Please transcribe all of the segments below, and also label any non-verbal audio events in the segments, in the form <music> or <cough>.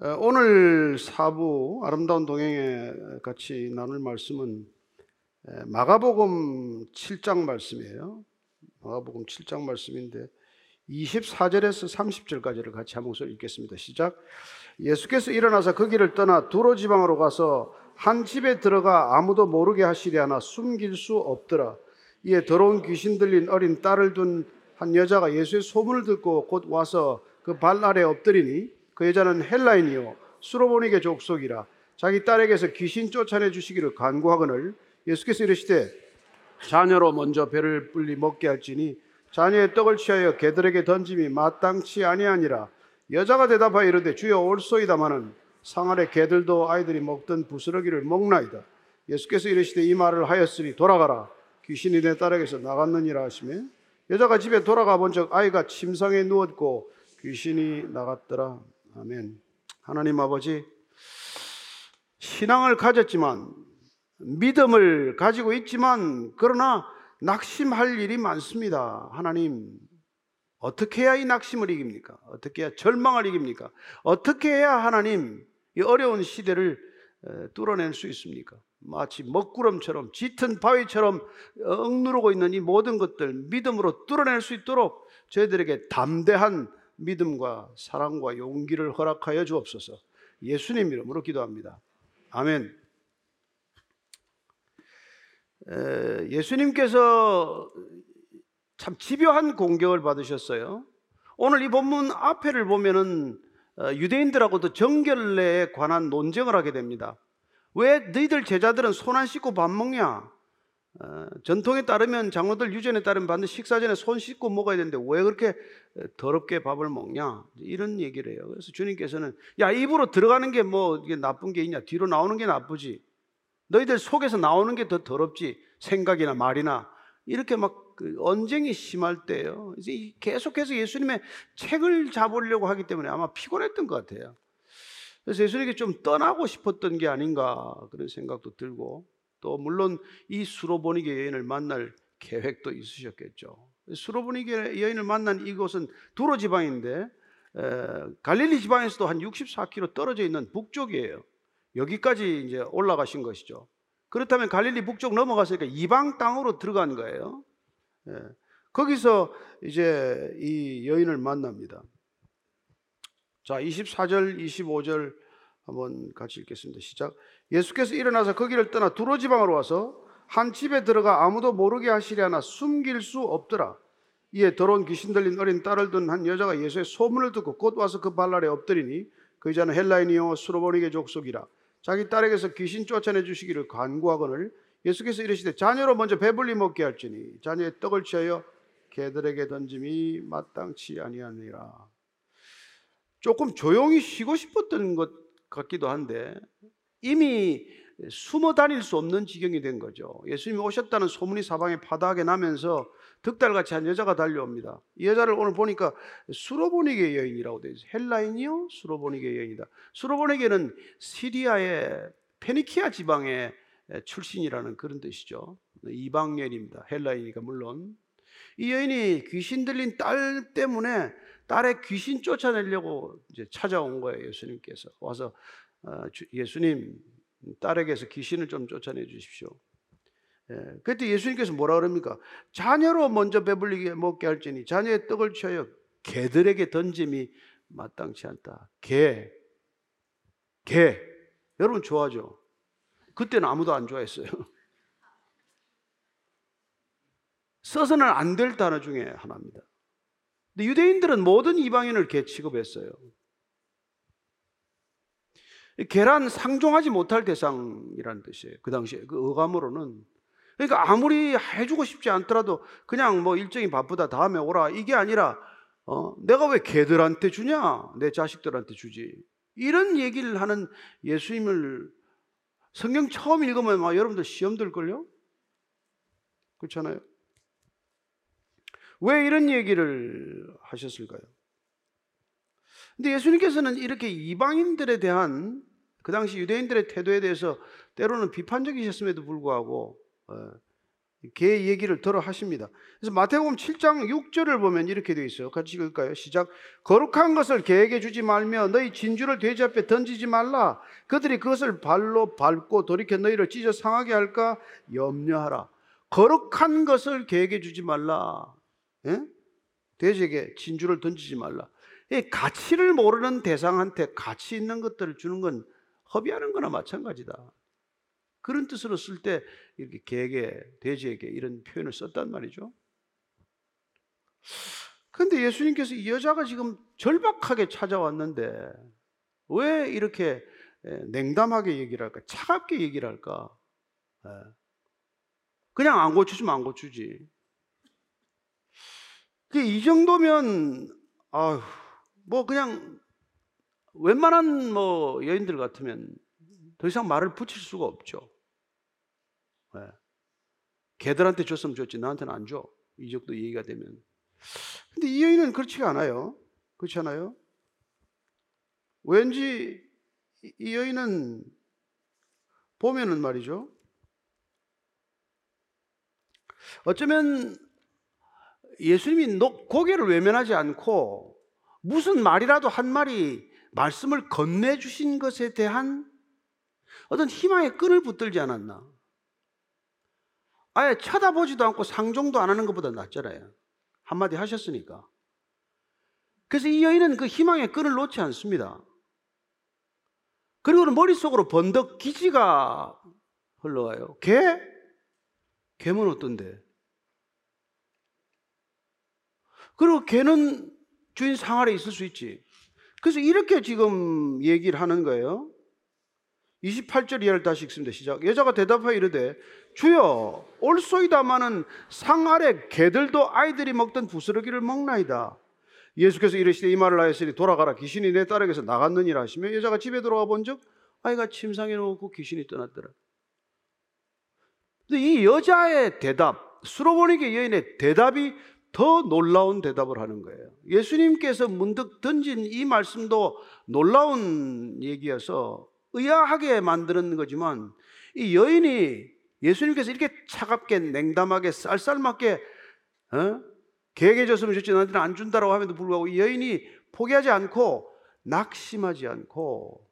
어, 오늘 사부 아름다운 동행에 같이 나눌 말씀은 에, 마가복음 7장 말씀이에요. 마가복음 7장 말씀인데 24절에서 30절까지를 같이 한 목소리 읽겠습니다. 시작. 예수께서 일어나서 그 길을 떠나 두로 지방으로 가서 한 집에 들어가 아무도 모르게 하시려 하나 숨길 수 없더라. 이에 더러운 귀신 들린 어린 딸을 둔 한 여자가 예수의 소문을 듣고 곧 와서 그 발 아래 엎드리니 그 여자는 헬라인이요. 수로보니게 족속이라 자기 딸에게서 귀신 쫓아내 주시기를 간구하거늘 예수께서 이르시되 자녀로 먼저 배를 불리 먹게 할지니 자녀의 떡을 취하여 개들에게 던짐이 마땅치 아니하니라. 여자가 대답하여 이르되 주여 올소이다마는 상 아래 개들도 아이들이 먹던 부스러기를 먹나이다. 예수께서 이르시되 이 말을 하였으니 돌아가라. 귀신이 내 딸에게서 나갔느니라 하시며 여자가 집에 돌아가 본즉 아이가 침상에 누웠고 귀신이 나갔더라 아멘 하나님 아버지 신앙을 가졌지만 믿음을 가지고 있지만 그러나 낙심할 일이 많습니다. 하나님 어떻게 해야 이 낙심을 이깁니까? 어떻게 해야 절망을 이깁니까? 어떻게 해야 하나님 이 어려운 시대를 뚫어낼 수 있습니까? 마치 먹구름처럼 짙은 바위처럼 억누르고 있는 이 모든 것들 믿음으로 뚫어낼 수 있도록 저희들에게 담대한 믿음과 사랑과 용기를 허락하여 주옵소서. 예수님 이름으로 기도합니다. 아멘. 예수님께서 참 집요한 공격을 받으셨어요. 오늘 이 본문 앞에를 보면은 어, 유대인들하고도 정결례에 관한 논쟁을 하게 됩니다. 왜 너희들 제자들은 손 안 씻고 밥 먹냐? 어, 전통에 따르면 장로들 유전에 따르면 반드시 식사 전에 손 씻고 먹어야 되는데 왜 그렇게 더럽게 밥을 먹냐? 이런 얘기를 해요. 그래서 주님께서는 야 입으로 들어가는 게 뭐 나쁜 게 있냐? 뒤로 나오는 게 나쁘지. 너희들 속에서 나오는 게 더 더럽지. 생각이나 말이나 이렇게 막그 언쟁이 심할 때예요. 이제 계속해서 예수님의 책을 잡으려고 하기 때문에 아마 피곤했던 것 같아요. 그래서 예수님께 좀 떠나고 싶었던 게 아닌가 그런 생각도 들고 또 물론 이 수로보니게 여인을 만날 계획도 있으셨겠죠. 수로보니게 여인을 만난 이곳은 두로 지방인데 갈릴리 지방에서도 한 64km 떨어져 있는 북쪽이에요. 여기까지 이제 올라가신 것이죠. 그렇다면 갈릴리 북쪽 넘어갔으니까 이방 땅으로 들어간 거예요. 예. 거기서 이제 이 여인을 만납니다. 자, 24절, 25절 한번 같이 읽겠습니다. 시작. 예수께서 일어나서 거기를 떠나 두로 지방으로 와서 한 집에 들어가 아무도 모르게 하시려나 숨길 수 없더라. 이에 더러운 귀신 들린 어린 딸을 둔 한 여자가 예수의 소문을 듣고 곧 와서 그 발날에 엎드리니 그 여자는 헬라인이요 수로보니게 족속이라. 자기 딸에게서 귀신 쫓아내 주시기를 간구하거늘 예수께서 이르시되 자녀로 먼저 배불리 먹게 할지니 자녀의 떡을 취하여 개들에게 던짐이 마땅치 아니하니라. 조금 조용히 쉬고 싶었던 것 같기도 한데 이미 숨어 다닐 수 없는 지경이 된 거죠. 예수님이 오셨다는 소문이 사방에 파다하게 나면서 득달같이 한 여자가 달려옵니다. 이 여자를 오늘 보니까 수로보니게 여인이라고 되어 있어요. 헬라인이요? 수로보니게 여인이다. 수로보니게는 시리아의 페니키아 지방의 출신이라는 그런 뜻이죠. 이방 여인입니다. 헬라인이니까 물론. 이 여인이 귀신 들린 딸 때문에 딸의 귀신 쫓아내려고 이제 찾아온 거예요. 예수님께서 와서 어, 예수님 딸에게서 귀신을 좀 쫓아내 주십시오. 예, 그때 예수님께서 뭐라 그럽니까? 자녀로 먼저 배불리게 먹게 할지니 자녀의 떡을 취하여 개들에게 던짐이 마땅치 않다. 개, 개. 여러분 좋아하죠? 그때는 아무도 안 좋아했어요. <laughs> 써서는 안 될 단어 중에 하나입니다. 근데 유대인들은 모든 이방인을 개 취급했어요. 개란 상종하지 못할 대상이라는 뜻이에요. 그 당시에 그 어감으로는 그러니까 아무리 해주고 싶지 않더라도 그냥 뭐 일정이 바쁘다 다음에 오라 이게 아니라 어, 내가 왜 개들한테 주냐 내 자식들한테 주지 이런 얘기를 하는 예수님을 성경 처음 읽으면 막 여러분들 시험 들걸요? 그렇잖아요. 왜 이런 얘기를 하셨을까요? 근데 예수님께서는 이렇게 이방인들에 대한 그 당시 유대인들의 태도에 대해서 때로는 비판적이셨음에도 불구하고 어, 개 얘기를 들어 하십니다. 그래서 마태복음 7장 6절을 보면 이렇게 되어 있어요. 같이 읽을까요? 시작. 거룩한 것을 개에게 주지 말며 너희 진주를 돼지 앞에 던지지 말라. 그들이 그것을 발로 밟고 돌이켜 너희를 찢어 상하게 할까 염려하라. 거룩한 것을 개에게 주지 말라. 예? 돼지에게 진주를 던지지 말라. 이 가치를 모르는 대상한테 가치 있는 것들을 주는 건 허비하는 거나 마찬가지다. 그런 뜻으로 쓸 때 이렇게 개에게 돼지에게 이런 표현을 썼단 말이죠. 근데 예수님께서 이 여자가 지금 절박하게 찾아왔는데 왜 이렇게 냉담하게 얘기를 할까? 차갑게 얘기를 할까? 예. 그냥 안 고쳐주면 안 고치지. 이 정도면 아휴 뭐 그냥 웬만한 뭐 여인들 같으면 더 이상 말을 붙일 수가 없죠. 네. 개들한테 줬으면 줬지 나한테는 안 줘. 이 정도 얘기가 되면. 근데 이 여인은 그렇지가 않아요. 그렇지 않아요? 왠지 이 여인은 보면은 말이죠. 어쩌면 예수님이 고개를 외면하지 않고 무슨 말이라도 한 마리 말씀을 건네주신 것에 대한 어떤 희망의 끈을 붙들지 않았나? 아예 쳐다보지도 않고 상종도 안 하는 것보다 낫잖아요. 한마디 하셨으니까. 그래서 이 여인은 그 희망의 끈을 놓지 않습니다. 그리고는 머릿속으로 번덕 기지가 흘러가요. 개? 개는 어떤데? 그리고 개는 주인 상 아래 있을 수 있지. 그래서 이렇게 지금 얘기를 하는 거예요. 28절 이하를 다시 읽습니다. 시작. 여자가 대답하여 이르되 주여 올소이다마는 상 아래 개들도 아이들이 먹던 부스러기를 먹나이다. 예수께서 이르시되 이 말을 하였으니 돌아가라 귀신이 내 딸에게서 나갔느니라 하시며 여자가 집에 들어와 본즉 아이가 침상에 놓고 귀신이 떠났더라. 근데 이 여자의 대답, 수로보니게 여인의 대답이 더 놀라운 대답을 하는 거예요. 예수님께서 문득 던진 이 말씀도 놀라운 얘기여서 의아하게 만드는 거지만 이 여인이 예수님께서 이렇게 차갑게 냉담하게 쌀쌀맞게 어? 계획해 줬으면 좋지 나한테는 안 준다라고 함에도 불구하고 이 여인이 포기하지 않고 낙심하지 않고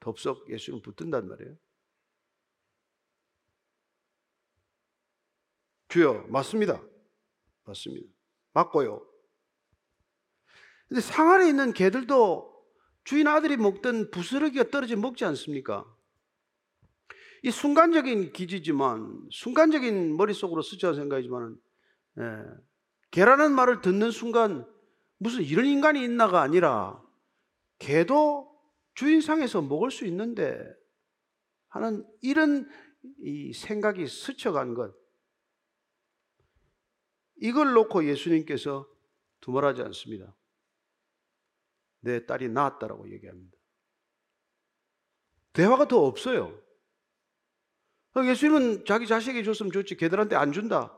덥석 예수님 붙든단 말이에요. 주여 맞습니다. 맞습니다. 맞고요. 근데 상 아래 있는 개들도 주인 아들이 먹던 부스러기가 떨어져 먹지 않습니까? 이 순간적인 기지지만 순간적인 머릿속으로 스쳐 생각이지만 예, 개라는 말을 듣는 순간 무슨 이런 인간이 있나가 아니라 개도 주인상에서 먹을 수 있는데 하는 이런 이 생각이 스쳐간 것 이걸 놓고 예수님께서 두말하지 않습니다. 내 딸이 낳았다라고 얘기합니다. 대화가 더 없어요. 예수님은 자기 자식에게 줬으면 좋지 개들한테 안 준다.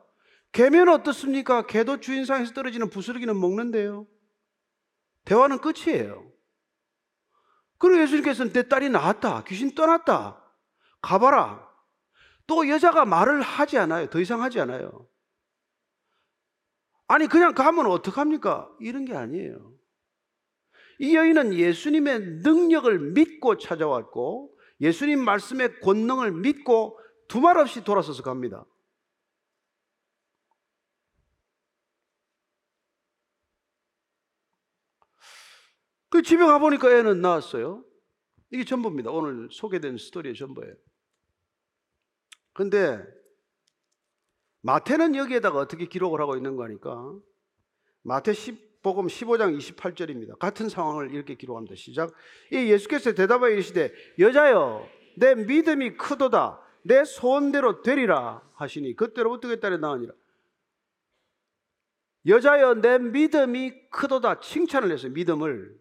개면 어떻습니까? 개도 주인상에서 떨어지는 부스러기는 먹는데요. 대화는 끝이에요. 그리고 예수님께서는 내 딸이 나았다. 귀신 떠났다. 가봐라. 또 여자가 말을 하지 않아요. 더 이상 하지 않아요. 아니 그냥 가면 어떡합니까? 이런 게 아니에요. 이 여인은 예수님의 능력을 믿고 찾아왔고 예수님 말씀의 권능을 믿고 두 말 없이 돌아서서 갑니다. 그 집에 가보니까 애는 나왔어요. 이게 전부입니다. 오늘 소개된 스토리의 전부예요. 근데 마태는 여기에다가 어떻게 기록을 하고 있는 거니까 마태 10 복음 15장 28절입니다. 같은 상황을 이렇게 기록합니다. 시작. 이 예수께서 대답하여 이르시되 여자여 내 믿음이 크도다 내 소원대로 되리라 하시니 그때로부터 그 딸에 나으니라. 여자여 내 믿음이 크도다 칭찬을 했어요. 믿음을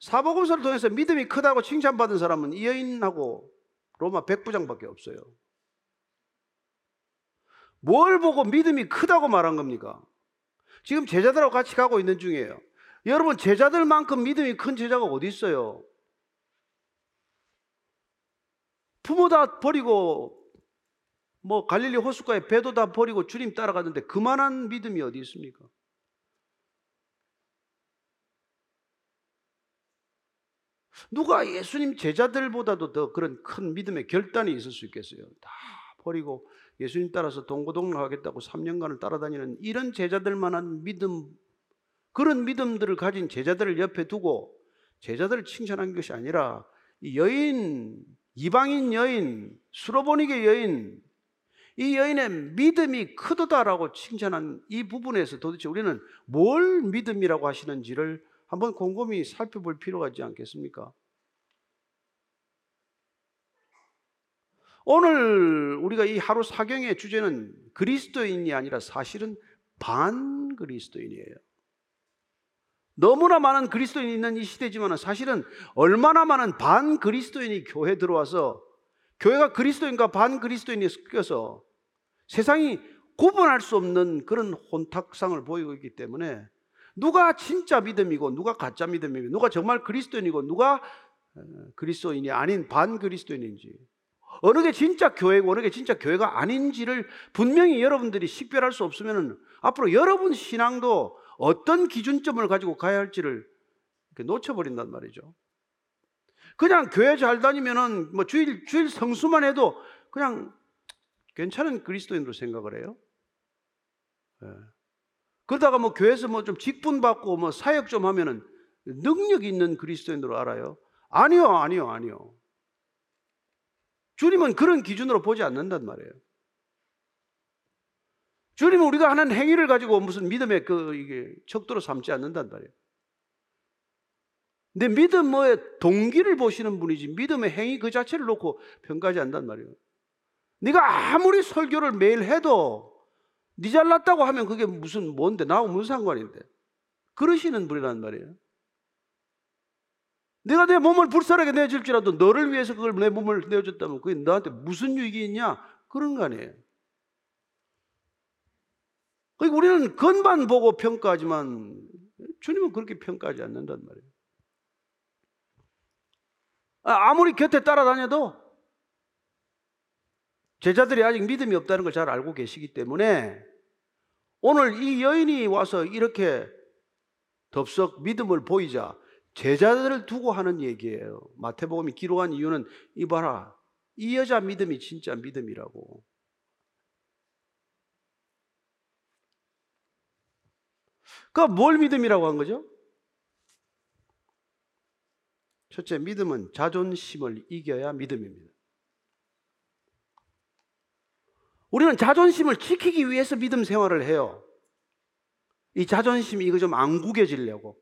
사복음서를 통해서 믿음이 크다고 칭찬받은 사람은 이 여인하고 로마 백부장밖에 없어요. 뭘 보고 믿음이 크다고 말한 겁니까? 지금 제자들하고 같이 가고 있는 중이에요. 여러분, 제자들만큼 믿음이 큰 제자가 어디 있어요? 부모 다 버리고 뭐 갈릴리 호숫가에 배도 다 버리고 주님 따라갔는데 그만한 믿음이 어디 있습니까? 누가 예수님 제자들보다도 더 그런 큰 믿음의 결단이 있을 수 있겠어요? 다 버리고 예수님 따라서 동고동락하겠다고 3년간을 따라다니는 이런 제자들만한 믿음, 그런 믿음들을 가진 제자들을 옆에 두고 제자들을 칭찬한 것이 아니라 이 여인, 이방인 여인, 수로보니게 여인, 이 여인의 믿음이 크도다라고 칭찬한 이 부분에서 도대체 우리는 뭘 믿음이라고 하시는지를 한번 곰곰이 살펴볼 필요가 있지 않겠습니까? 오늘 우리가 이 하루 사경의 주제는 그리스도인이 아니라 사실은 반 그리스도인이에요. 너무나 많은 그리스도인이 있는 이 시대지만 사실은 얼마나 많은 반 그리스도인이 교회 들어와서 교회가 그리스도인과 반 그리스도인이 섞여서 세상이 구분할 수 없는 그런 혼탁상을 보이고 있기 때문에 누가 진짜 믿음이고 누가 가짜 믿음이고 누가 정말 그리스도인이고 누가 어, 그리스도인이 아닌 반 그리스도인인지 어느 게 진짜 교회고 어느 게 진짜 교회가 아닌지를 분명히 여러분들이 식별할 수 없으면 앞으로 여러분 신앙도 어떤 기준점을 가지고 가야 할지를 놓쳐버린단 말이죠. 그냥 교회 잘 다니면은 뭐 주일 주일 성수만 해도 그냥 괜찮은 그리스도인으로 생각을 해요. 네. 그러다가 뭐 교회에서 뭐 좀 직분 받고 뭐 사역 좀 하면은 능력 있는 그리스도인으로 알아요. 아니요, 아니요, 아니요. 주님은 그런 기준으로 보지 않는단 말이에요. 주님은 우리가 하는 행위를 가지고 무슨 믿음의 그 이게 척도로 삼지 않는단 말이에요. 근데 믿음의 동기를 보시는 분이지 믿음의 행위 그 자체를 놓고 평가하지 않단 말이에요. 네가 아무리 설교를 매일 해도 네 잘났다고 하면 그게 무슨 뭔데 나하고 무슨 상관인데 그러시는 분이란 말이에요. 내가 내 몸을 불살하게 내줄지라도 너를 위해서 그걸 내 몸을 내어줬다면 그게 너한테 무슨 유익이 있냐 그런 거 아니에요. 그러니까 우리는 건반 보고 평가하지만 주님은 그렇게 평가하지 않는단 말이에요. 아, 아무리 곁에 따라다녀도 제자들이 아직 믿음이 없다는 걸 잘 알고 계시기 때문에 오늘 이 여인이 와서 이렇게 덥석 믿음을 보이자 제자들을 두고 하는 얘기예요. 마태복음이 기록한 이유는 이봐라. 이 여자 믿음이 진짜 믿음이라고. 그러니까 믿음이라고 한 거죠? 첫째, 믿음은 자존심을 이겨야 믿음입니다. 우리는 자존심을 지키기 위해서 믿음 생활을 해요. 이 자존심 이거 좀 안 구겨지려고.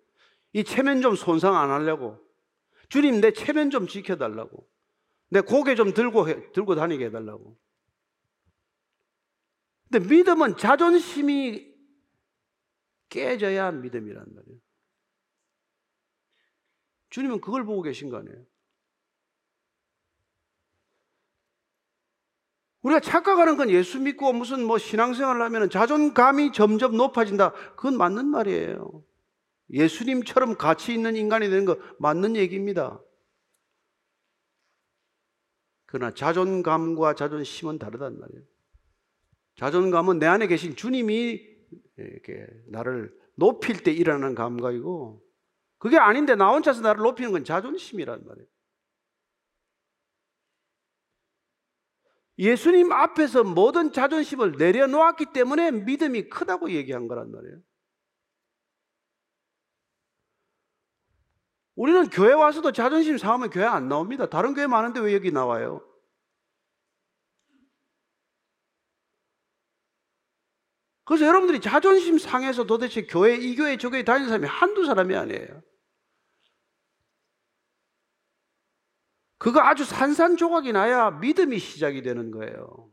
이 체면 좀 손상 안 하려고. 주님 내 체면 좀 지켜달라고. 내 고개 좀 들고, 해, 들고 다니게 해달라고. 근데 믿음은 자존심이 깨져야 믿음이란 말이에요. 주님은 그걸 보고 계신 거 아니에요. 우리가 착각하는 건 예수 믿고 무슨 뭐 신앙생활을 하면 자존감이 점점 높아진다. 그건 맞는 말이에요. 예수님처럼 가치 있는 인간이 되는 거 맞는 얘기입니다. 그러나 자존감과 자존심은 다르단 말이에요. 자존감은 내 안에 계신 주님이 이렇게 나를 높일 때 일어나는 감각이고 그게 아닌데 나 혼자서 나를 높이는 건 자존심이란 말이에요. 예수님 앞에서 모든 자존심을 내려놓았기 때문에 믿음이 크다고 얘기한 거란 말이에요. 우리는 교회 와서도 자존심 상하면 교회 안 나옵니다. 다른 교회 많은데 왜 여기 나와요? 그래서 여러분들이 자존심 상해서 도대체 교회, 이 교회, 저 교회 다니는 사람이 한두 사람이 아니에요. 그거 아주 산산조각이 나야 믿음이 시작이 되는 거예요.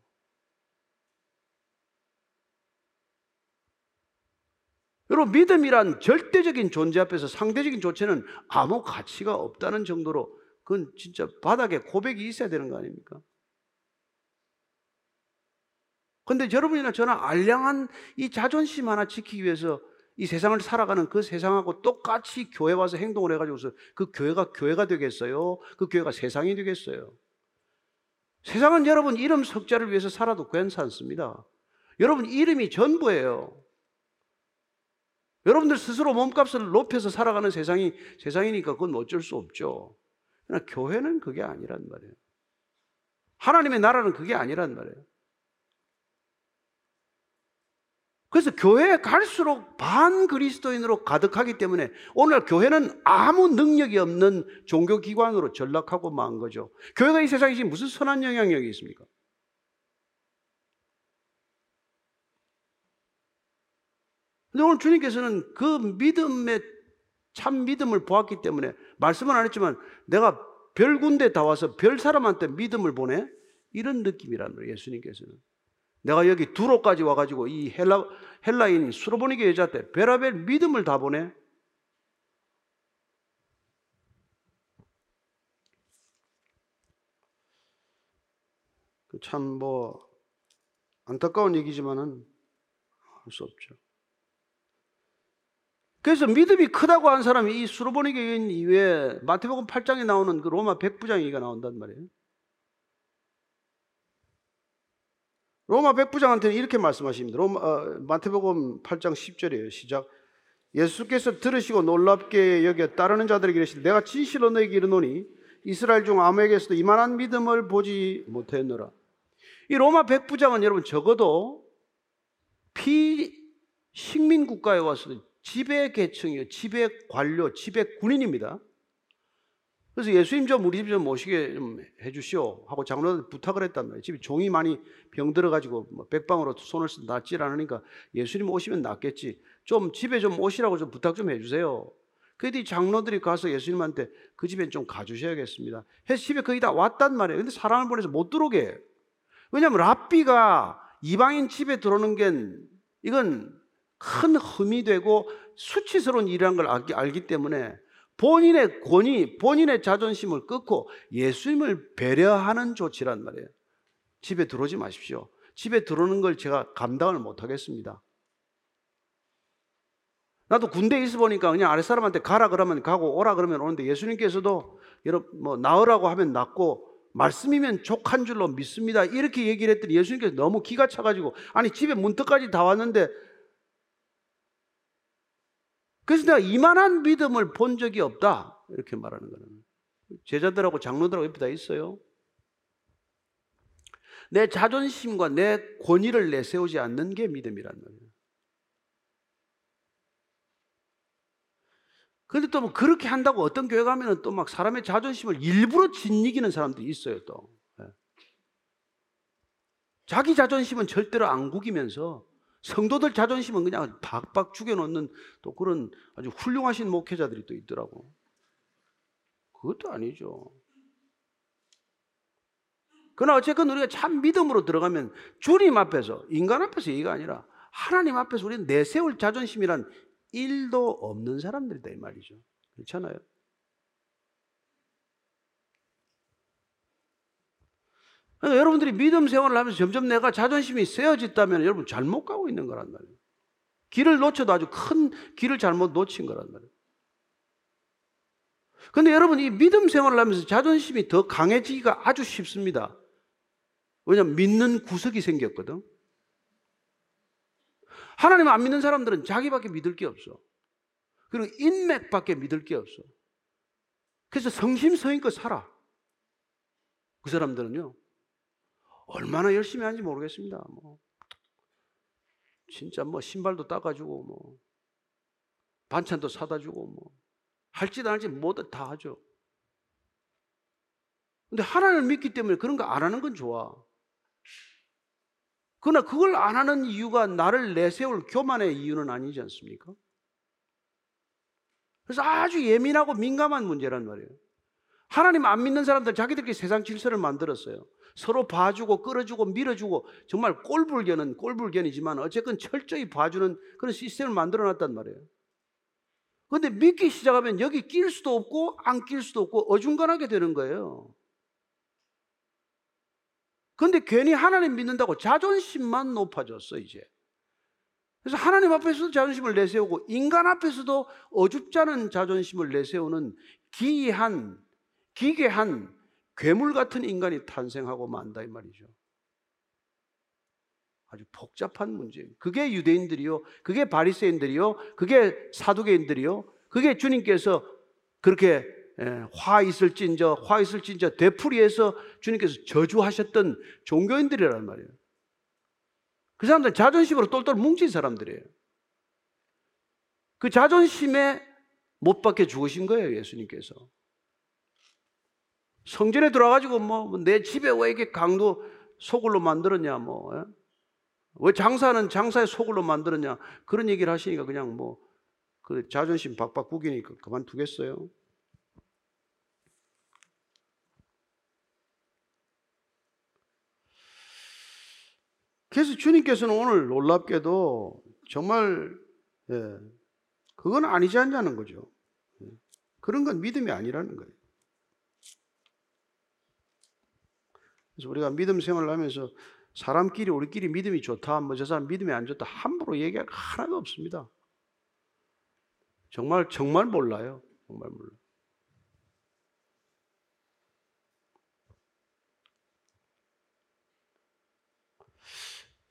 여러분, 믿음이란 절대적인 존재 앞에서 상대적인 조체는 아무 가치가 없다는 정도로 그건 진짜 바닥에 고백이 있어야 되는 거 아닙니까? 근데 여러분이나 저나 알량한 이 자존심 하나 지키기 위해서 이 세상을 살아가는 그 세상하고 똑같이 교회 와서 행동을 해가지고서 그 교회가 교회가 되겠어요? 그 교회가 세상이 되겠어요? 세상은 여러분 이름 석자를 위해서 살아도 괜찮습니다. 여러분 이름이 전부예요. 여러분들 스스로 몸값을 높여서 살아가는 세상이 세상이니까 그건 어쩔 수 없죠. 그러나 교회는 그게 아니란 말이에요. 하나님의 나라는 그게 아니란 말이에요. 그래서 교회에 갈수록 반 그리스도인으로 가득하기 때문에 오늘 교회는 아무 능력이 없는 종교기관으로 전락하고 만 거죠. 교회가 이 세상에 무슨 선한 영향력이 있습니까? 근데 오늘 주님께서는 그 믿음의 참 믿음을 보았기 때문에 말씀은 안 했지만 내가 별 군데 다 와서 별 사람한테 믿음을 보내? 이런 느낌이란 말이에요, 예수님께서는. 내가 여기 두로까지 와가지고 이 헬라, 헬라인 수로보니게 여자한테 베라벨 믿음을 다 보내? 그 참뭐 안타까운 얘기지만은 할 수 없죠. 그래서 믿음이 크다고 한 사람이 이 수로보니게 여인 이외에 마태복음 8장에 나오는 그 로마 백부장 얘기가 나온단 말이에요. 로마 백부장한테는 이렇게 말씀하십니다. 로마, 어, 마태복음 8장 10절이에요. 시작. 예수께서 들으시고 놀랍게 여겨 따르는 자들에게 이르시되 내가 진실로 너에게 이르노니 이스라엘 중 아무에게서도 이만한 믿음을 보지 못했노라. 이 로마 백부장은 여러분 적어도 피식민 국가에 와서 지배 계층이에요. 지배 관료, 지배 군인입니다. 그래서 예수님 좀 우리 집 좀 모시게 좀 해주시오 하고 장로들 부탁을 했단 말이에요. 집에 종이 많이 병들어 가지고 뭐 백방으로 손을 쓰 낫질 않으니까 예수님 오시면 낫겠지. 좀 집에 좀 오시라고 좀 부탁 좀 해주세요. 그랬더니 장로들이 가서 예수님한테 그 집에 좀 가주셔야겠습니다. 해서 집에 거의 다 왔단 말이에요. 근데 사람을 보내서 못 들어오게 해요. 왜냐하면 랍비가 이방인 집에 들어오는 게 이건 큰 흠이 되고 수치스러운 일이라는 걸 알기, 알기 때문에 본인의 권위, 본인의 자존심을 끊고 예수님을 배려하는 조치란 말이에요. 집에 들어오지 마십시오. 집에 들어오는 걸 제가 감당을 못 하겠습니다. 나도 군대에 있어 보니까 그냥 아랫사람한테 가라 그러면 가고 오라 그러면 오는데 예수님께서도 여러분 뭐 나으라고 하면 낫고 말씀이면 족한 줄로 믿습니다. 이렇게 얘기를 했더니 예수님께서 너무 기가 차가지고 아니 집에 문턱까지 다 왔는데 그래서 내가 이만한 믿음을 본 적이 없다. 이렇게 말하는 거는. 제자들하고 장로들하고 옆에 다 있어요. 내 자존심과 내 권위를 내세우지 않는 게 믿음이란 말이에요. 그런데 또 뭐 그렇게 한다고 어떤 교회 가면은 또 막 사람의 자존심을 일부러 짓이기는 사람들이 있어요, 또. 예. 자기 자존심은 절대로 안 구기면서 성도들 자존심은 그냥 박박 죽여놓는 또 그런 아주 훌륭하신 목회자들이 또 있더라고. 그것도 아니죠. 그러나 어쨌건 우리가 참 믿음으로 들어가면 주님 앞에서, 인간 앞에서 얘기가 아니라 하나님 앞에서 우리는 내세울 자존심이란 일도 없는 사람들이다, 이 말이죠. 그렇잖아요. 그러니까 여러분들이 믿음 생활을 하면서 점점 내가 자존심이 세워졌다면 여러분 잘못 가고 있는 거란 말이에요. 길을 놓쳐도 아주 큰 길을 잘못 놓친 거란 말이에요. 근데 여러분 이 믿음 생활을 하면서 자존심이 더 강해지기가 아주 쉽습니다. 왜냐하면 믿는 구석이 생겼거든. 하나님 안 믿는 사람들은 자기밖에 믿을 게 없어. 그리고 인맥밖에 믿을 게 없어. 그래서 성심성의껏 살아. 그 사람들은요. 얼마나 열심히 하는지 모르겠습니다. 뭐 진짜 뭐 신발도 닦아주고 뭐 반찬도 사다 주고 뭐 할지 안 할지 뭐든 다 하죠. 근데 하나님을 믿기 때문에 그런 거 안 하는 건 좋아. 그러나 그걸 안 하는 이유가 나를 내세울 교만의 이유는 아니지 않습니까? 그래서 아주 예민하고 민감한 문제란 말이에요. 하나님 안 믿는 사람들 자기들끼리 세상 질서를 만들었어요. 서로 봐주고 끌어주고 밀어주고 정말 꼴불견은 꼴불견이지만 어쨌건 철저히 봐주는 그런 시스템을 만들어 놨단 말이에요. 그런데 믿기 시작하면 여기 낄 수도 없고 안 낄 수도 없고 어중간하게 되는 거예요. 그런데 괜히 하나님 믿는다고 자존심만 높아졌어 이제. 그래서 하나님 앞에서도 자존심을 내세우고 인간 앞에서도 어줍지 않은 자존심을 내세우는 기이한 기괴한 괴물 같은 인간이 탄생하고 만다 이 말이죠. 아주 복잡한 문제예요. 그게 유대인들이요. 그게 바리새인들이요. 그게 사두개인들이요. 그게 주님께서 그렇게 예, 화 있을진저 화 있을진저 되풀이해서 주님께서 저주하셨던 종교인들이란 말이에요. 그 사람들 자존심으로 똘똘 뭉친 사람들이에요. 그 자존심에 못 박혀 죽으신 거예요, 예수님께서. 성전에 들어가지고 뭐 내 집에 왜 이렇게 강도 소굴로 만들었냐, 뭐. 예? 왜 장사는 장사의 소굴로 만들었냐. 그런 얘기를 하시니까 그냥 뭐, 그 자존심 박박 구기니까 그만두겠어요. 그래서 주님께서는 오늘 놀랍게도 정말 예, 그건 아니지 않냐는 거죠. 예, 그런 건 믿음이 아니라는 거예요. 그래서 우리가 믿음 생활을 하면서 사람끼리 우리끼리 믿음이 좋다, 뭐 저 사람 믿음이 안 좋다 함부로 얘기할 하나도 없습니다. 정말 정말 몰라요. 정말 몰라. 요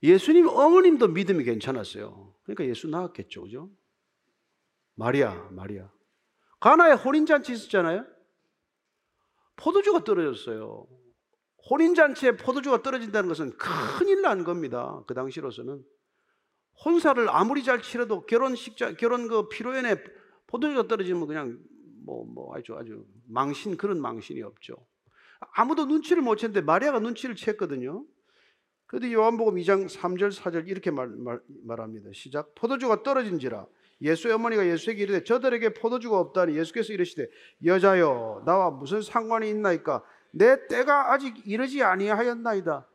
예수님 어머님도 믿음이 괜찮았어요. 그러니까 예수 낳았겠죠, 그죠? 마리아, 마리아. 가나에 혼인잔치 있었잖아요. 포도주가 떨어졌어요. 혼인잔치에 포도주가 떨어진다는 것은 큰일 난 겁니다. 그 당시로서는. 혼사를 아무리 잘 치러도 결혼식자, 결혼 그 피로연에 포도주가 떨어지면 그냥 뭐, 뭐 아주 아주 망신, 그런 망신이 없죠. 아무도 눈치를 못 챘는데 마리아가 눈치를 챘거든요. 그런데 요한복음 2장 3절 4절 이렇게 말, 말, 말합니다. 시작. 포도주가 떨어진지라 예수의 어머니가 예수에게 이르되 저들에게 포도주가 없다니 예수께서 이르시되 여자여 나와 무슨 상관이 있나이까 내 때가 아직 이르지 아니하였나이다.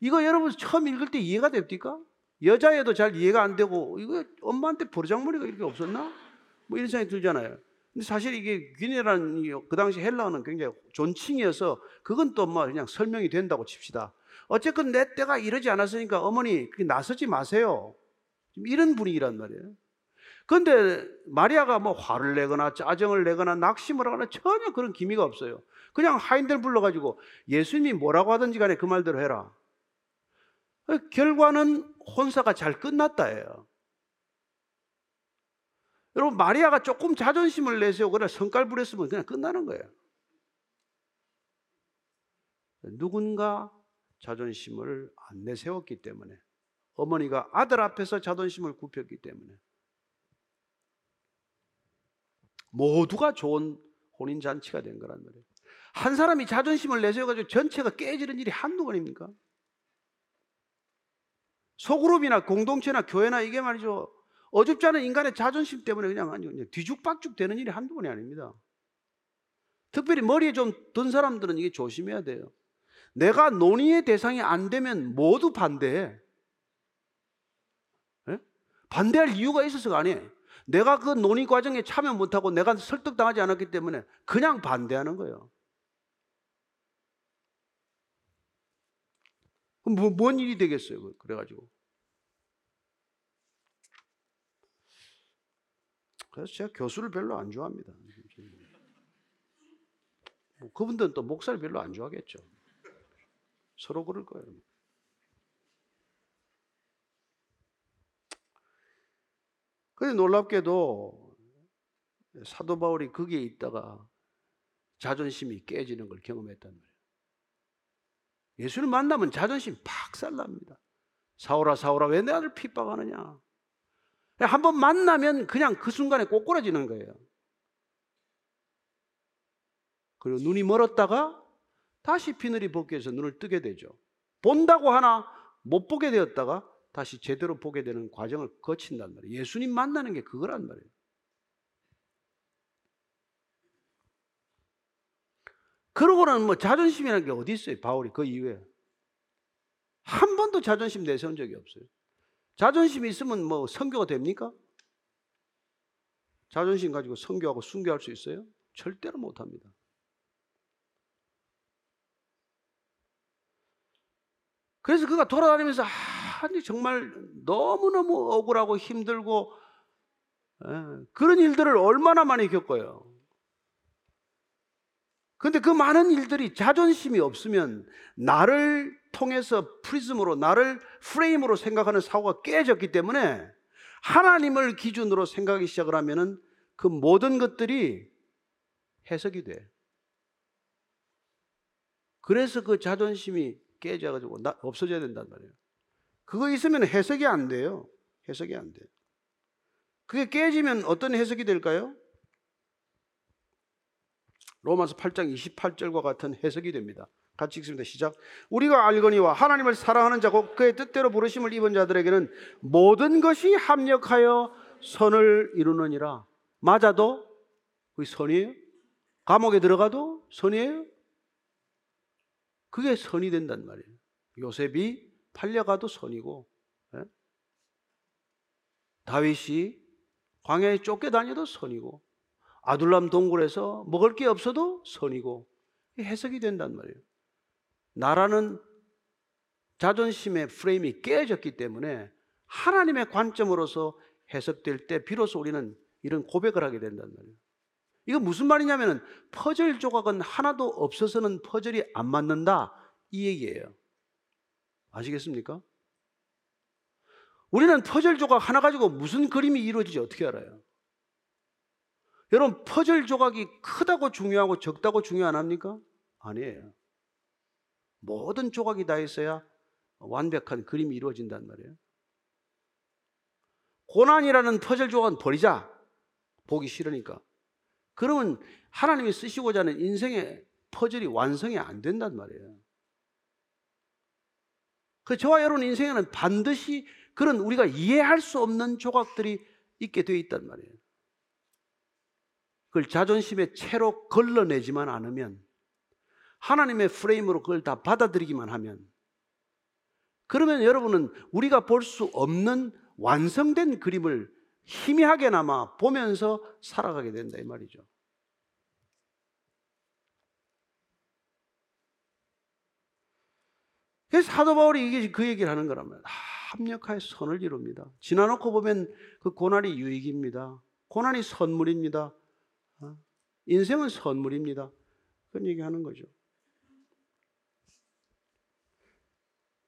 이거 여러분 처음 읽을 때 이해가 됩니까? 여자애도 잘 이해가 안 되고 이거 엄마한테 버르장머리가 이렇게 없었나? 뭐 이런 생각이 들잖아요. 근데 사실 이게 귀네라는 그 당시 헬라어는 굉장히 존칭이어서 그건 또 뭐 그냥 설명이 된다고 칩시다. 어쨌건 내 때가 이러지 않았으니까 어머니 나서지 마세요. 이런 분위기란 말이에요. 그런데 마리아가 뭐 화를 내거나 짜증을 내거나 낙심을 하거나 전혀 그런 기미가 없어요. 그냥 하인들 불러가지고 예수님이 뭐라고 하든지 간에 그 말대로 해라. 결과는 혼사가 잘 끝났다예요. 여러분 마리아가 조금 자존심을 내세우거나 성깔 부렸으면 그냥 끝나는 거예요. 누군가 자존심을 안 내세웠기 때문에 어머니가 아들 앞에서 자존심을 굽혔기 때문에 모두가 좋은 혼인 잔치가 된 거란 말이에요. 한 사람이 자존심을 내세워가지고 전체가 깨지는 일이 한두 번입니까? 소그룹이나 공동체나 교회나 이게 말이죠. 어줍지 않은 인간의 자존심 때문에 그냥 뒤죽박죽 되는 일이 한두 번이 아닙니다. 특별히 머리에 좀 든 사람들은 이게 조심해야 돼요. 내가 논의의 대상이 안 되면 모두 반대해. 네? 반대할 이유가 있어서가 아니에요. 내가 그 논의 과정에 참여 못하고 내가 설득당하지 않았기 때문에 그냥 반대하는 거예요. 그럼 뭐, 뭔 일이 되겠어요? 그래가지고. 그래서 제가 교수를 별로 안 좋아합니다. 뭐 그분들은 또 목사를 별로 안 좋아하겠죠. 서로 그럴 거예요. 그런데 놀랍게도 사도 바울이 거기에 있다가 자존심이 깨지는 걸 경험했단 말이에요. 예수를 만나면 자존심 박살납니다. 사오라 사오라 왜 내 아들 핍박하느냐. 한 번 만나면 그냥 그 순간에 꼬꾸라지는 거예요. 그리고 눈이 멀었다가 다시 비늘이 벗겨서 눈을 뜨게 되죠. 본다고 하나 못 보게 되었다가 다시 제대로 보게 되는 과정을 거친단 말이에요. 예수님 만나는 게 그거란 말이에요. 그러고는 뭐 자존심이라는 게 어디 있어요? 바울이 그 이후에 한 번도 자존심 내세운 적이 없어요. 자존심이 있으면 뭐 선교가 됩니까? 자존심 가지고 선교하고 순교할 수 있어요? 절대로 못 합니다. 그래서 그가 돌아다니면서 아니 정말 너무너무 억울하고 힘들고 에, 예, 그런 일들을 얼마나 많이 겪어요. 근데 그 많은 일들이 자존심이 없으면 나를 통해서 프리즘으로 나를 프레임으로 생각하는 사고가 깨졌기 때문에 하나님을 기준으로 생각하기 시작을 하면은 그 모든 것들이 해석이 돼. 그래서 그 자존심이 깨져가지고 나, 없어져야 된단 말이에요. 그거 있으면 해석이 안 돼요. 해석이 안 돼. 그게 깨지면 어떤 해석이 될까요? 로마서 8장 28절과 같은 해석이 됩니다. 같이 읽습니다. 시작. 우리가 알거니와 하나님을 사랑하는 자고 그의 뜻대로 부르심을 입은 자들에게는 모든 것이 합력하여 선을 이루느니라. 맞아도 그 선이에요? 감옥에 들어가도 선이에요? 그게 선이 된단 말이에요. 요셉이 팔려가도 선이고, 예? 다윗이 광야에 쫓겨다녀도 선이고, 아둘람 동굴에서 먹을 게 없어도 선이고, 해석이 된단 말이에요. 나라는 자존심의 프레임이 깨졌기 때문에 하나님의 관점으로서 해석될 때 비로소 우리는 이런 고백을 하게 된단 말이에요. 이거 무슨 말이냐면은 퍼즐 조각은 하나도 없어서는 퍼즐이 안 맞는다 이 얘기예요. 아시겠습니까? 우리는 퍼즐 조각 하나 가지고 무슨 그림이 이루어지지 어떻게 알아요? 여러분 퍼즐 조각이 크다고 중요하고 적다고 중요 안 합니까? 아니에요. 모든 조각이 다 있어야 완벽한 그림이 이루어진단 말이에요. 고난이라는 퍼즐 조각은 버리자. 보기 싫으니까. 그러면 하나님이 쓰시고자 하는 인생의 퍼즐이 완성이 안 된단 말이에요. 그 저와 여러분 인생에는 반드시 그런 우리가 이해할 수 없는 조각들이 있게 되어 있단 말이에요. 그걸 자존심의 채로 걸러내지만 않으면 하나님의 프레임으로 그걸 다 받아들이기만 하면 그러면 여러분은 우리가 볼 수 없는 완성된 그림을 희미하게나마 보면서 살아가게 된다 이 말이죠. 그래서 사도 바울이 이게 그 얘기를 하는 거라면 합력하여 선을 이룹니다. 지나놓고 보면 그 고난이 유익입니다. 고난이 선물입니다. 어? 인생은 선물입니다. 그런 얘기 하는 거죠.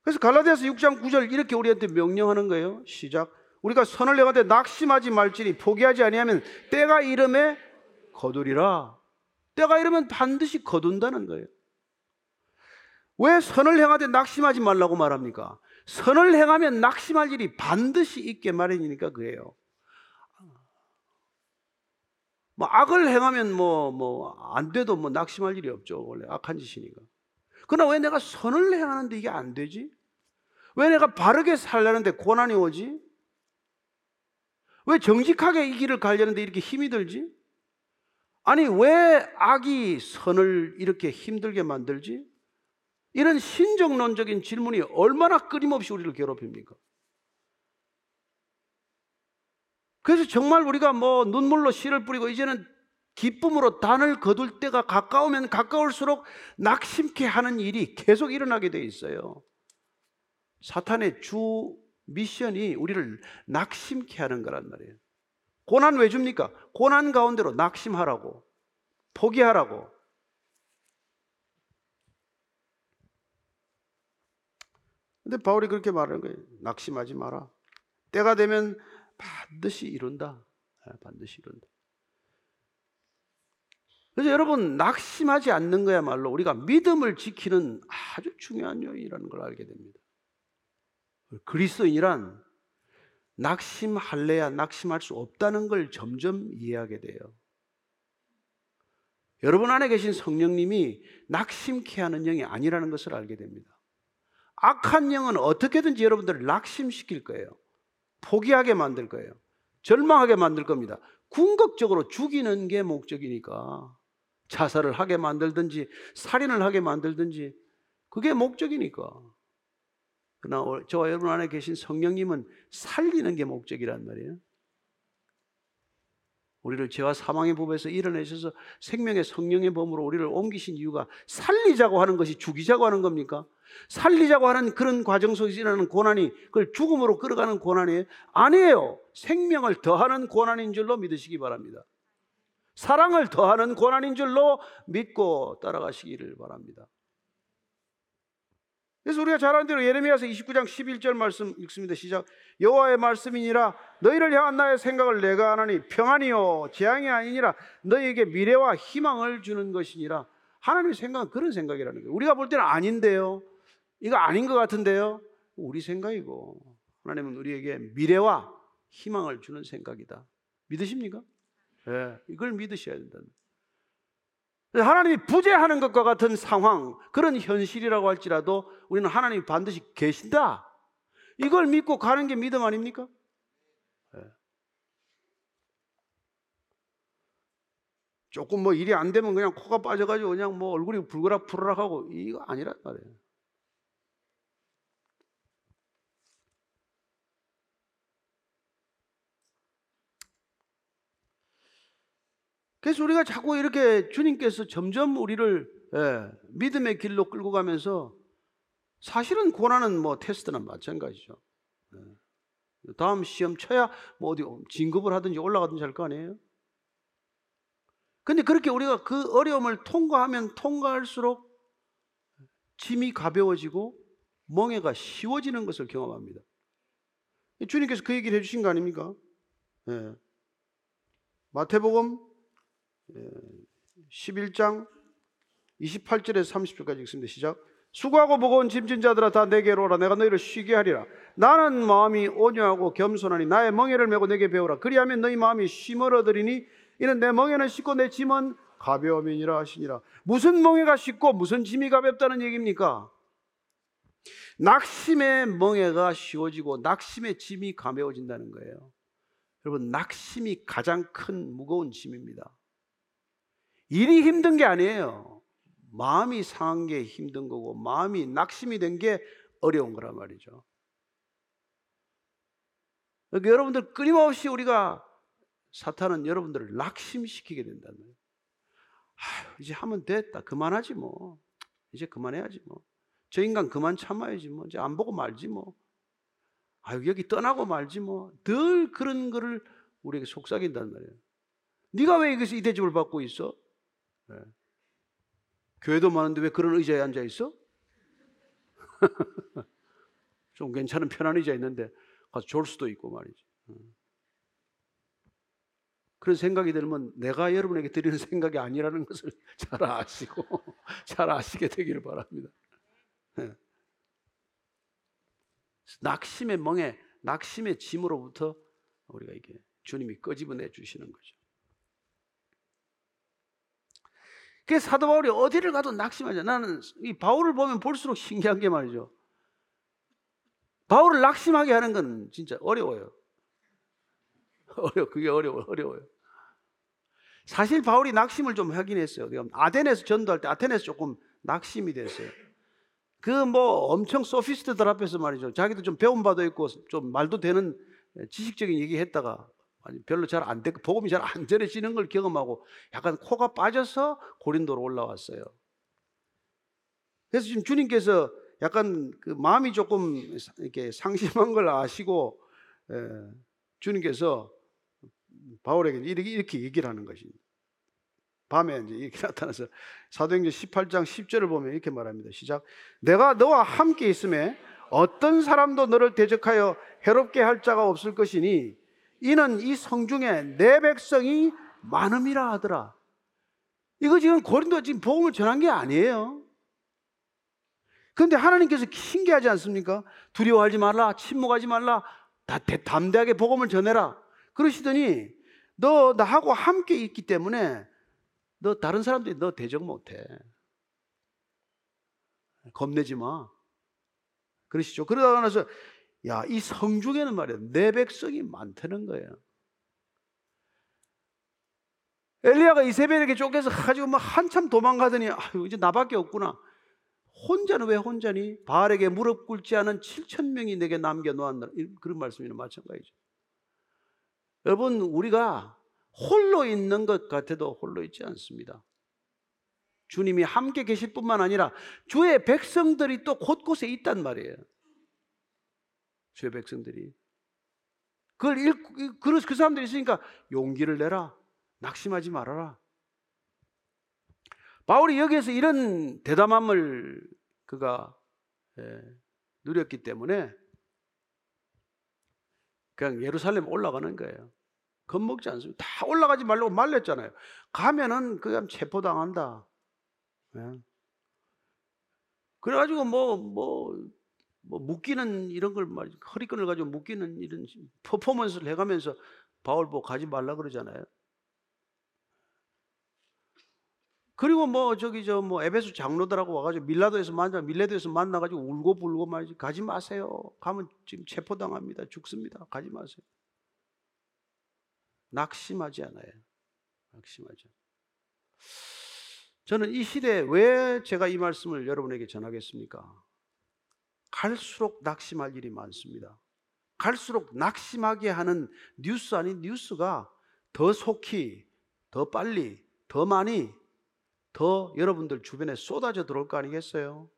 그래서 갈라디아서 6장 9절 이렇게 우리한테 명령하는 거예요. 시작. 우리가 선을 내가되 낙심하지 말지니 포기하지 아니하면 때가 이름에 거두리라. 때가 이르면 반드시 거둔다는 거예요. 왜 선을 행하되 낙심하지 말라고 말합니까? 선을 행하면 낙심할 일이 반드시 있게 마련이니까 그래요. 뭐 악을 행하면 뭐 뭐 안 돼도 뭐 낙심할 일이 없죠. 원래 악한 짓이니까. 그러나 왜 내가 선을 행하는데 이게 안 되지? 왜 내가 바르게 살려는데 고난이 오지? 왜 정직하게 이 길을 가려는데 이렇게 힘이 들지? 아니, 왜 악이 선을 이렇게 힘들게 만들지? 이런 신정론적인 질문이 얼마나 끊임없이 우리를 괴롭힙니까? 그래서 정말 우리가 뭐 눈물로 씨를 뿌리고 이제는 기쁨으로 단을 거둘 때가 가까우면 가까울수록 낙심케 하는 일이 계속 일어나게 돼 있어요. 사탄의 주 미션이 우리를 낙심케 하는 거란 말이에요. 고난 왜 줍니까? 고난 가운데로 낙심하라고, 포기하라고. 근데 바울이 그렇게 말하는 거예요. 낙심하지 마라. 때가 되면 반드시 이룬다. 아, 반드시 이룬다. 그래서 여러분 낙심하지 않는 거야말로 우리가 믿음을 지키는 아주 중요한 요인이라는 걸 알게 됩니다. 그리스도인이란 낙심할래야 낙심할 수 없다는 걸 점점 이해하게 돼요. 여러분 안에 계신 성령님이 낙심케 하는 영이 아니라는 것을 알게 됩니다. 악한 영은 어떻게든지 여러분들을 낙심시킬 거예요. 포기하게 만들 거예요. 절망하게 만들 겁니다. 궁극적으로 죽이는 게 목적이니까. 자살을 하게 만들든지, 살인을 하게 만들든지, 그게 목적이니까. 그러나 저와 여러분 안에 계신 성령님은 살리는 게 목적이란 말이에요. 우리를 죄와 사망의 법에서 일어내셔서 생명의 성령의 범으로 우리를 옮기신 이유가 살리자고 하는 것이 죽이자고 하는 겁니까? 살리자고 하는 그런 과정 속에서 일어나는 고난이 그걸 죽음으로 끌어가는 고난이 아니에요. 생명을 더하는 고난인 줄로 믿으시기 바랍니다. 사랑을 더하는 고난인 줄로 믿고 따라가시기를 바랍니다. 그래서 우리가 잘 아는 대로 예레미야서 29장 11절 말씀 읽습니다. 시작. 여호와의 말씀이니라 너희를 향한 나의 생각을 내가 아나니 평안이요 재앙이 아니니라 너희에게 미래와 희망을 주는 것이니라. 하나님의 생각은 그런 생각이라는 거예요. 우리가 볼 때는 아닌데요. 이거 아닌 것 같은데요. 우리 생각이고 하나님은 우리에게 미래와 희망을 주는 생각이다. 믿으십니까? 예, 이걸 믿으셔야 된다. 하나님이 부재하는 것과 같은 상황, 그런 현실이라고 할지라도 우리는 하나님이 반드시 계신다. 이걸 믿고 가는 게 믿음 아닙니까? 예. 조금 뭐 일이 안 되면 그냥 코가 빠져가지고 그냥 뭐 얼굴이 불그락 푸르락 하고 이거 아니란 말이에요. 그래서 우리가 자꾸 이렇게 주님께서 점점 우리를 예, 믿음의 길로 끌고 가면서 사실은 고난은 뭐 테스트나 마찬가지죠. 예. 다음 시험 쳐야 뭐 어디 진급을 하든지 올라가든지 할 거 아니에요? 근데 그렇게 우리가 그 어려움을 통과하면 통과할수록 짐이 가벼워지고 멍해가 쉬워지는 것을 경험합니다. 주님께서 그 얘기를 해주신 거 아닙니까? 예. 마태복음 11장 28절에서 30절까지 읽습니다. 시작. 수고하고 무거운 짐진 자들아 다 내게로 오라 내가 너희를 쉬게 하리라 나는 마음이 온유하고 겸손하니 나의 멍에를 메고 내게 배우라 그리하면 너희 마음이 쉼을 얻으리니 이는 내 멍에는 쉽고 내 짐은 가벼움이니라 하시니라 무슨 멍에가 쉽고 무슨 짐이 가볍다는 얘기입니까? 낙심의 멍에가 쉬워지고 낙심의 짐이 가벼워진다는 거예요 여러분 낙심이 가장 큰 무거운 짐입니다 일이 힘든 게 아니에요. 마음이 상한 게 힘든 거고 마음이 낙심이 된 게 어려운 거란 말이죠. 그러니까 여러분들 끊임없이 우리가 사탄은 여러분들을 낙심시키게 된다는 거예요. 아휴, 이제 하면 됐다. 그만하지 뭐. 이제 그만해야지 뭐. 저 인간 그만 참아야지 뭐. 이제 안 보고 말지 뭐. 아유, 여기 떠나고 말지 뭐. 늘 그런 거를 우리에게 속삭인단 말이에요. 네가 왜 여기서 이 대접을 받고 있어? 네. 교회도 많은데 왜 그런 의자에 앉아 있어? <laughs> 좀 괜찮은 편한 의자 있는데 가서 졸 수도 있고 말이지. 그런 생각이 들면 내가 여러분에게 드리는 <laughs> 생각이 아니라는 것을 <laughs> 잘 아시고 잘 아시게 되기를 바랍니다. 네. 낙심의 멍에 낙심의 짐으로부터 우리가 이게 주님이 끄집어내 주시는 거죠. 그 사도 바울이 어디를 가도 낙심하죠. 나는 이 바울을 보면 볼수록 신기한 게 말이죠. 바울을 낙심하게 하는 건 진짜 어려워요. <laughs> 어려 그게 어려워 어려워요. 사실 바울이 낙심을 좀 하긴 했어요. 아덴에서 전도할 때 아테네에서 조금 낙심이 됐어요. 그 뭐 엄청 소피스트들 앞에서 말이죠. 자기도 좀 배운 바도 있고 좀 말도 되는 지식적인 얘기 했다가 별로 잘 안 되고 복음이 잘 안 전해지는 걸 경험하고 약간 코가 빠져서 고린도로 올라왔어요. 그래서 지금 주님께서 약간 그 마음이 조금 이렇게 상심한 걸 아시고 에, 주님께서 바울에게 이렇게, 이렇게 얘기를 하는 것입니다. 밤에 이제 이렇게 <laughs> 나타나서 사도행전 18장 10절을 보면 이렇게 말합니다. 시작. 내가 너와 함께 있음에 어떤 사람도 너를 대적하여 해롭게 할 자가 없을 것이니 이는 이 성중에 내 백성이 많음이라 하더라. 이거 지금 고린도 지금 복음을 전한 게 아니에요. 그런데 하나님께서 신기하지 않습니까? 두려워하지 말라, 침묵하지 말라, 다 담대하게 복음을 전해라. 그러시더니 너 나하고 함께 있기 때문에 너 다른 사람들이 너 대적 못해. 겁내지 마. 그러시죠. 그러다가 나서 야, 이 성중에는 말이야. 내 백성이 많다는 거예요. 엘리야가 이세벨에게 쫓겨서 가지고 막 한참 도망가더니 아유, 이제 나밖에 없구나. 혼자는 왜 혼자니? 바알에게 무릎 꿇지 않은 7천 명이 내게 남겨 놓았나 그런 말씀이나 마찬가지죠. 여러분 우리가 홀로 있는 것 같아도 홀로 있지 않습니다. 주님이 함께 계실 뿐만 아니라 주의 백성들이 또 곳곳에 있단 말이에요. 주의 백성들이 그걸 읽고 그 사람들이 있으니까 용기를 내라 낙심하지 말아라. 바울이 여기에서 이런 대담함을 그가 예, 누렸기 때문에 그냥 예루살렘 올라가는 거예요. 겁먹지 않습니다. 다 올라가지 말라고 말렸잖아요. 가면은 그냥 체포당한다. 예. 그래가지고 뭐, 뭐, 뭐, 묶이는 이런 걸 말, 허리끈을 가지고 묶이는 이런 퍼포먼스를 해가면서 바울 보고 가지 말라 그러잖아요. 그리고 뭐 저기 저 뭐 에베소 장로들하고 와가지고 밀라도에서 만나 밀레도에서 만나가지고 울고 불고 말이지 가지 마세요. 가면 지금 체포당합니다. 죽습니다. 가지 마세요. 낙심하지 않아요. 낙심하지 않아요. 저는 이 시대에 왜 제가 이 말씀을 여러분에게 전하겠습니까? 갈수록 낙심할 일이 많습니다. 갈수록 낙심하게 하는 뉴스 아닌 뉴스가 더 속히, 더 빨리, 더 많이, 더 여러분들 주변에 쏟아져 들어올 거 아니겠어요?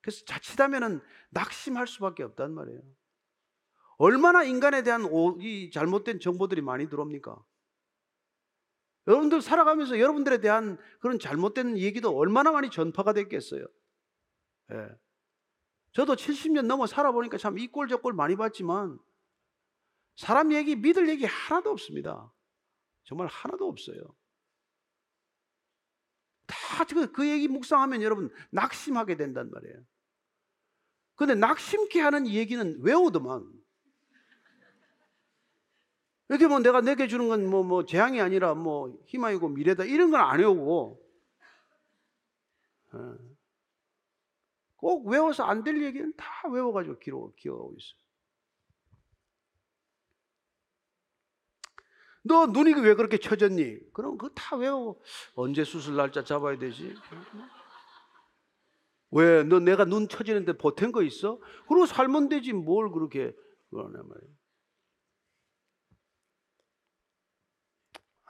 그래서 자칫하면 낙심할 수밖에 없단 말이에요. 얼마나 인간에 대한 이 잘못된 정보들이 많이 들어옵니까? 여러분들 살아가면서 여러분들에 대한 그런 잘못된 얘기도 얼마나 많이 전파가 됐겠어요. 예. 저도 70년 넘어 살아보니까 참 이 꼴 저 꼴 많이 봤지만 사람 얘기 믿을 얘기 하나도 없습니다. 정말 하나도 없어요. 다그 그 얘기 묵상하면 여러분 낙심하게 된단 말이에요. 근데 낙심케 하는 얘기는 외우더만. 이렇게 뭐 내가 내게 주는 건 뭐, 뭐, 재앙이 아니라 뭐, 희망이고 미래다. 이런 건 안 외우고. 예. 꼭 외워서 안 될 얘기는 다 외워가지고 기록, 기억하고 있어요. 너 눈이 왜 그렇게 처졌니? 그럼 그거 다 외워. 언제 수술 날짜 잡아야 되지? 왜? 너 내가 눈 처지는데 보탠 거 있어? 그러고 살면 되지. 뭘 그렇게 그러냐 말이야.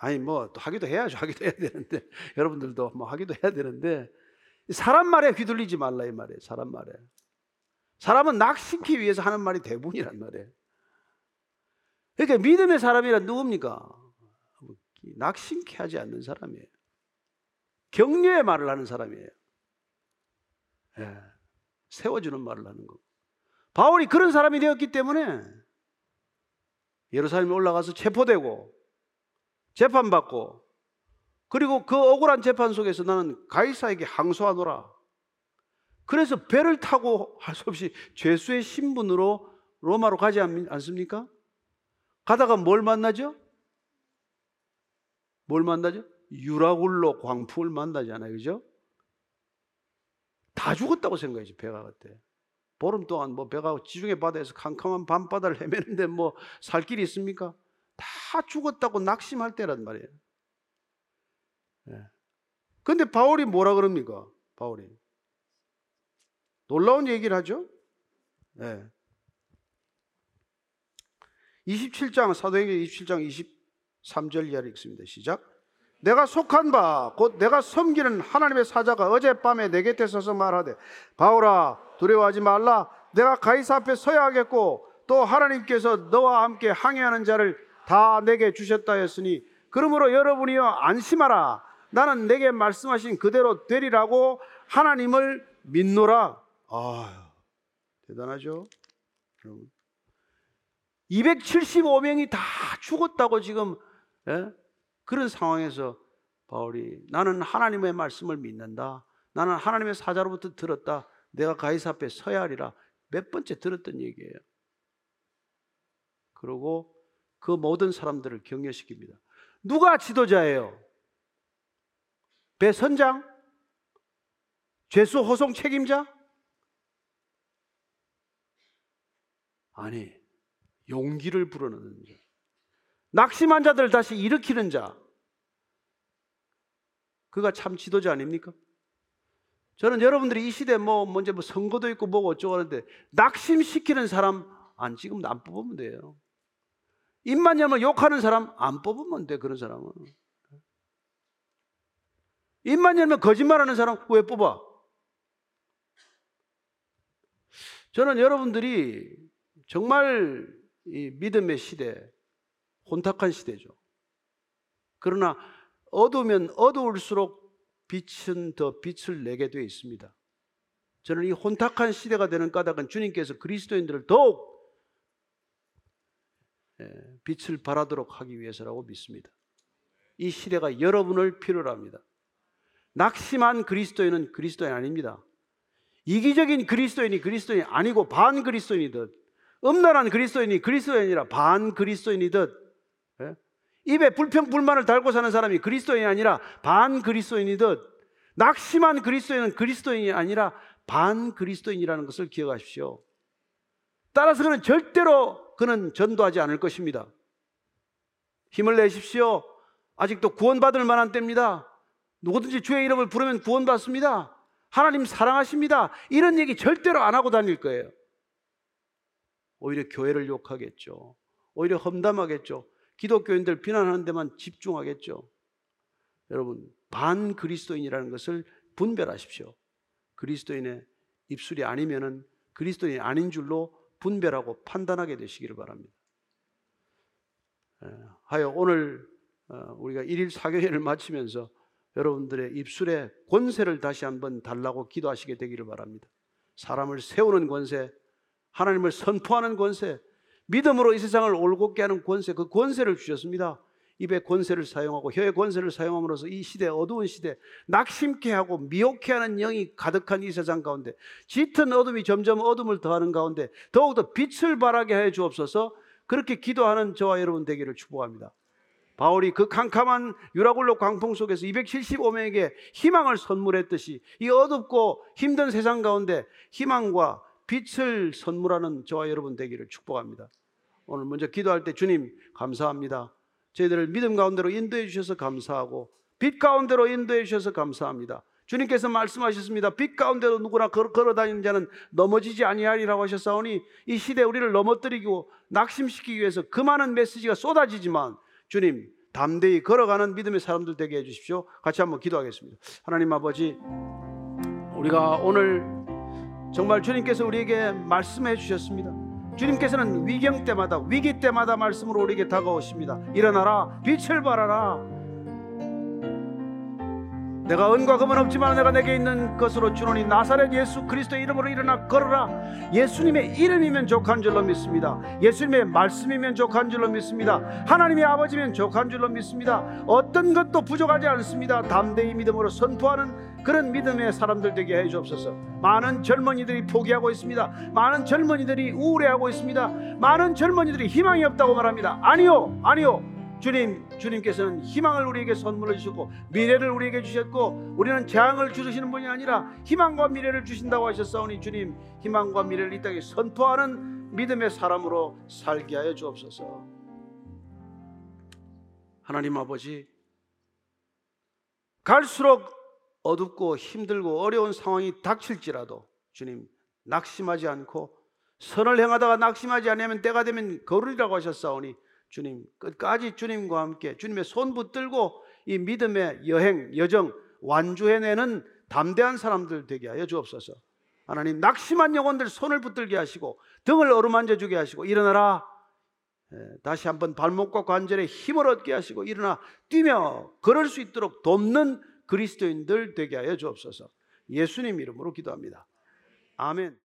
아니 뭐 하기도 해야죠. 하기도 해야 되는데 <laughs> 여러분들도 뭐 하기도 해야 되는데 사람 말에 휘둘리지 말라 이 말이에요. 사람 말에. 사람은 낙심기 위해서 하는 말이 대부분이란 말이에요. 그러니까 믿음의 사람이란 누굽니까? 낙심케 하지 않는 사람이에요. 격려의 말을 하는 사람이에요. 예, 세워주는 말을 하는 거. 바울이 그런 사람이 되었기 때문에 예루살렘에 올라가서 체포되고 재판받고 그리고 그 억울한 재판 속에서 나는 가이사에게 항소하노라. 그래서 배를 타고 할 수 없이 죄수의 신분으로 로마로 가지 않습니까? 가다가 뭘 만나죠? 뭘 만나죠? 유라굴로 광풍을 만나잖아요. 그죠? 다 죽었다고 생각해지 배가 그때. 보름 동안 뭐 배가 지중해 바다에서 캄캄한 밤바다를 헤매는데 뭐 살 길이 있습니까? 다 죽었다고 낙심할 때란 말이에요. 예. 근데 바울이 뭐라 그럽니까? 바울이. 놀라운 얘기를 하죠? 네. 27장, 사도행전 27장 23절 이하를 읽습니다. 시작. 내가 속한 바, 곧 내가 섬기는 하나님의 사자가 어젯밤에 내 곁에 서서 말하되, 바울아, 두려워하지 말라. 내가 가이사 앞에 서야 하겠고, 또 하나님께서 너와 함께 항해하는 자를 다 내게 주셨다 했으니, 그러므로 여러분이여 안심하라. 나는 내게 말씀하신 그대로 되리라고 하나님을 믿노라. 아, 대단하죠? 여러분. 275명이 다 죽었다고 지금 예? 그런 상황에서 바울이 나는 하나님의 말씀을 믿는다. 나는 하나님의 사자로부터 들었다. 내가 가이사 앞에 서야 하리라. 몇 번째 들었던 얘기예요. 그리고 그 모든 사람들을 격려시킵니다. 누가 지도자예요? 배선장? 죄수 호송 책임자? 아니, 용기를 불어넣는 자. 낙심한 자들을 다시 일으키는 자. 그가 참 지도자 아닙니까? 저는 여러분들이 이 시대 뭐 먼저 뭐 선거도 있고 뭐고 어쩌고 하는데 낙심시키는 사람 안 지금 안 뽑으면 돼요. 입만 열면 욕하는 사람 안 뽑으면 돼 그런 사람은. 입만 열면 거짓말하는 사람 왜 뽑아? 저는 여러분들이 정말 이 믿음의 시대, 혼탁한 시대죠. 그러나 어두우면 어두울수록 빛은 더 빛을 내게 되어 있습니다. 저는 이 혼탁한 시대가 되는 까닭은 주님께서 그리스도인들을 더욱 예, 빛을 발하도록 하기 위해서라고 믿습니다. 이 시대가 여러분을 필요로 합니다. 낙심한 그리스도인은 그리스도인 아닙니다. 이기적인 그리스도인이 그리스도인이 아니고 반 그리스도인이듯 음란한 그리스도인이 그리스도인이 아니라 반 그리스도인이듯 예? 입에 불평 불만을 달고 사는 사람이 그리스도인이 아니라 반 그리스도인이듯 낙심한 그리스도인은 그리스도인이 아니라 반 그리스도인이라는 것을 기억하십시오. 따라서 그는 절대로 그는 전도하지 않을 것입니다. 힘을 내십시오. 아직도 구원받을 만한 때입니다. 누구든지 주의 이름을 부르면 구원받습니다. 하나님 사랑하십니다. 이런 얘기 절대로 안 하고 다닐 거예요. 오히려 교회를 욕하겠죠. 오히려 험담하겠죠. 기독교인들 비난하는 데만 집중하겠죠. 여러분, 반 그리스도인이라는 것을 분별하십시오. 그리스도인의 입술이 아니면은 그리스도인이 아닌 줄로 분별하고 판단하게 되시기를 바랍니다. 예, 하여 오늘 어, 우리가 일일 사경회를 마치면서 여러분들의 입술에 권세를 다시 한번 달라고 기도하시게 되기를 바랍니다. 사람을 세우는 권세, 하나님을 선포하는 권세, 믿음으로 이 세상을 올곧게 하는 권세, 그 권세를 주셨습니다. 입의 권세를 사용하고 혀의 권세를 사용함으로써 이 시대 어두운 시대 낙심케 하고 미혹케 하는 영이 가득한 이 세상 가운데 짙은 어둠이 점점 어둠을 더하는 가운데 더욱더 빛을 발하게 해 주옵소서 그렇게 기도하는 저와 여러분 되기를 축복합니다. 바울이 그 캄캄한 유라굴로 광풍 속에서 275명에게 희망을 선물했듯이 이 어둡고 힘든 세상 가운데 희망과 빛을 선물하는 저와 여러분 되기를 축복합니다. 오늘 먼저 기도할 때 주님 감사합니다. 저희들을 믿음 가운데로 인도해 주셔서 감사하고 빛 가운데로 인도해 주셔서 감사합니다. 주님께서 말씀하셨습니다. 빛 가운데로 누구나 걸어 다니는 자는 넘어지지 아니하리라고 하셨사오니 이 시대 우리를 넘어뜨리고 낙심시키기 위해서 그 많은 메시지가 쏟아지지만 주님 담대히 걸어가는 믿음의 사람들 되게 해주십시오. 같이 한번 기도하겠습니다. 하나님 아버지, 우리가 오늘 정말 주님께서 우리에게 말씀해 주셨습니다. 주님께서는 위경 때마다 위기 때마다 말씀으로 우리에게 다가오십니다. 일어나라, 빛을 발하라. 내가 은과 금은 없지만 내가 내게 있는 것으로 주노니 나사렛 예수 그리스도 이름으로 일어나 걸어라. 예수님의 이름이면 족한 줄로 믿습니다. 예수님의 말씀이면 족한 줄로 믿습니다. 하나님의 아버지면 족한 줄로 믿습니다. 어떤 것도 부족하지 않습니다. 담대히 믿음으로 선포하는 그런 믿음의 사람들 되게 해 주옵소서. 많은 젊은이들이 포기하고 있습니다. 많은 젊은이들이 우울해하고 있습니다. 많은 젊은이들이 희망이 없다고 말합니다. 아니요 아니요 주님, 주님께서는 희망을 우리에게 선물해 주셨고 미래를 우리에게 주셨고 우리는 재앙을 주시는 분이 아니라 희망과 미래를 주신다고 하셨사오니 주님 희망과 미래를 이 땅에 선포하는 믿음의 사람으로 살게 하여 주옵소서. 하나님 아버지 갈수록 어둡고 힘들고 어려운 상황이 닥칠지라도 주님 낙심하지 않고 선을 행하다가 낙심하지 않으면 때가 되면 거르리라고 하셨사오니 주님 끝까지 주님과 함께 주님의 손 붙들고 이 믿음의 여행 여정 완주해내는 담대한 사람들 되게 하여 주옵소서. 하나님 낙심한 영혼들 손을 붙들게 하시고 등을 어루만져 주게 하시고 일어나라. 다시 한번 발목과 관절에 힘을 얻게 하시고 일어나 뛰며 걸을 수 있도록 돕는 그리스도인들 되게 하여 주옵소서. 예수님 이름으로 기도합니다. 아멘.